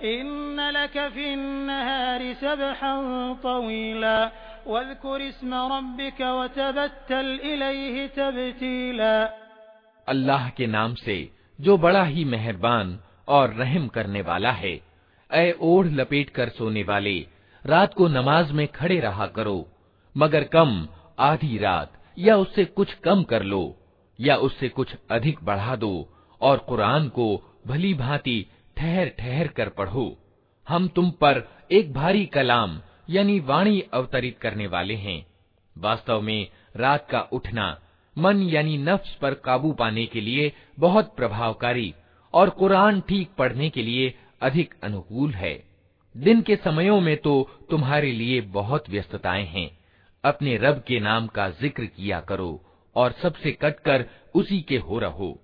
क़ीला इन्न लक फ़िन्नहारि सबहन तवीला वज़्कुर इस्म रब्बिक वतबत्तल इलैहि तबतीला अल्लाह के नाम से जो बड़ा ही मेहरबान और रहम करने वाला है, ऐ ओढ़ लपेट कर सोने वाले, रात को नमाज़ में खड़े रहा करो, मगर कम आधी रात, या उससे कुछ कम कर लो, या उससे कुछ अधिक बढ़ा दो, और कुरान को भली भांति ठहर ठहर कर पढ़ो। हम तुम पर एक भारी कलाम, यानी वाणी अवतरित करने वाले हैं। वास्तव में रात का उठना, मन यानी नफ्स पर काबू पाने के लिए बहुत प्रभावकारी और कुरान ठीक पढ़ने के लिए अधिक अनुकूल है। दिन के समयों में तो तुम्हारे लिए बहुत व्यस्तताएँ हैं। अपने रब के नाम का ज़िक्र किया करो और सबसे कटकर उसी के हो रहो।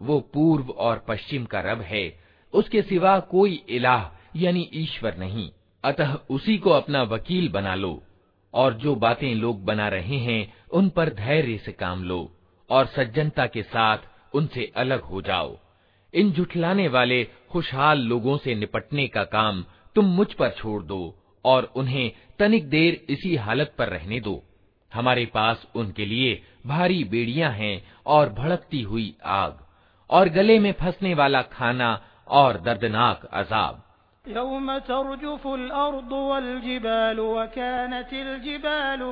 वो पूर्व और पश्चिम का रब है उसके सिवा कोई इलाह यानी ईश्वर नहीं अतः उसी को अपना वकील बना लो और जो बातें लोग बना रहे हैं उन पर धैर्य से काम लो और सज्जनता के साथ उनसे अलग हो जाओ इन जुठलाने वाले खुशहाल लोगों से निपटने का काम तुम मुझ पर छोड़ दो और उन्हें तनिक देर इसी हालत पर रहने दो। हमारे पास उनके लिए भारी बेड़ियाँ हैं और भड़कती हुई आग और गले में फंसने वाला खाना और दर्दनाक अजाब। यौम तर्जुफुल अर्दु वल जिबालु व कानतिल जिबालु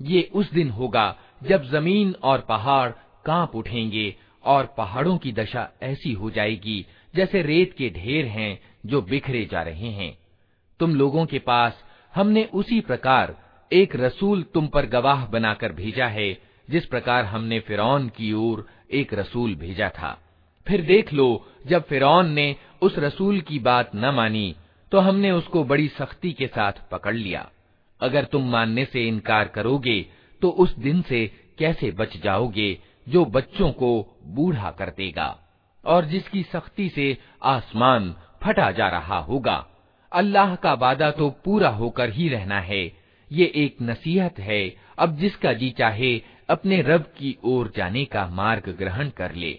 ये उस दिन होगा जब जमीन और पहाड़ कांप उठेंगे और पहाड़ों की दशा ऐसी हो जाएगी जैसे रेत के ढेर हैं जो बिखरे जा रहे हैं तुम लोगों के पास हमने उसी प्रकार एक रसूल तुम पर गवाह बनाकर भेजा है, जिस प्रकार हमने फिरौन की ओर एक रसूल भेजा था। फिर देख लो, जब फिरौन ने उस रसूल की बात न मानी तो हमने उसको बड़ी सख्ती के साथ पकड़ लिया। अगर तुम मानने से इनकार करोगे तो उस दिन से कैसे बच जाओगे, जो बच्चों को बूढ़ा कर देगा, और जिसकी सख्ती से आसमान फटा जा रहा होगा? अल्लाह का वादा तो पूरा होकर ही रहना है ये एक नसीहत है अब जिसका जी चाहे अपने रब की ओर जाने का मार्ग ग्रहण कर ले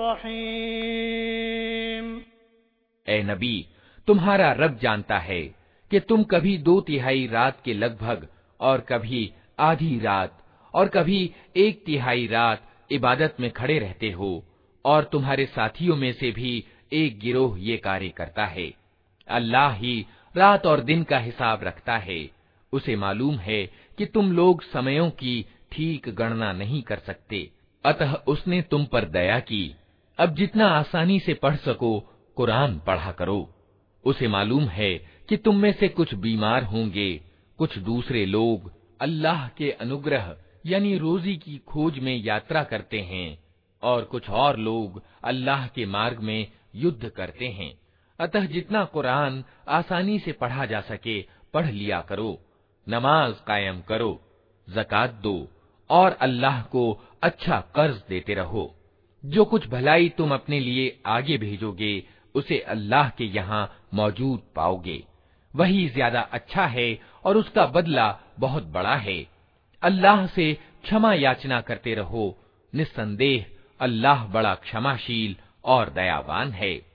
रहीम ए नबी तुम्हारा रब जानता है कि तुम कभी दो तिहाई रात के लगभग और कभी आधी रात और कभी एक तिहाई रात इबादत में खड़े रहते हो और तुम्हारे साथियों में से भी एक गिरोह ये कार्य करता है अल्लाह ही रात और दिन का हिसाब रखता है उसे मालूम है कि तुम लोग समयों की ठीक गणना नहीं कर सकते। अतः उसने तुम पर दया की। अब जितना आसानी से पढ़ सको, कुरान पढ़ा करो। उसे मालूम है कि तुम में से कुछ बीमार होंगे, कुछ दूसरे लोग अल्लाह के अनुग्रह, यानी रोजी की खोज में यात्रा करते हैं, और कुछ और लोग अल्लाह के मार्ग में युद्ध करते हैं। अतः जितना कुरान आसानी से पढ़ा जा सके, पढ़ लिया करो। नमाज़ कायम करो, जक़ात दो और अल्लाह को अच्छा कर्ज देते रहो। जो कुछ भलाई तुम अपने लिए आगे भेजोगे, उसे अल्लाह के यहाँ मौजूद पाओगे। वही ज़्यादा अच्छा है और उसका बदला बहुत बड़ा है। अल्लाह से क्षमा याचना करते रहो। निस्संदेह अल्लाह बड़ा क्षमाशील और दयावान है।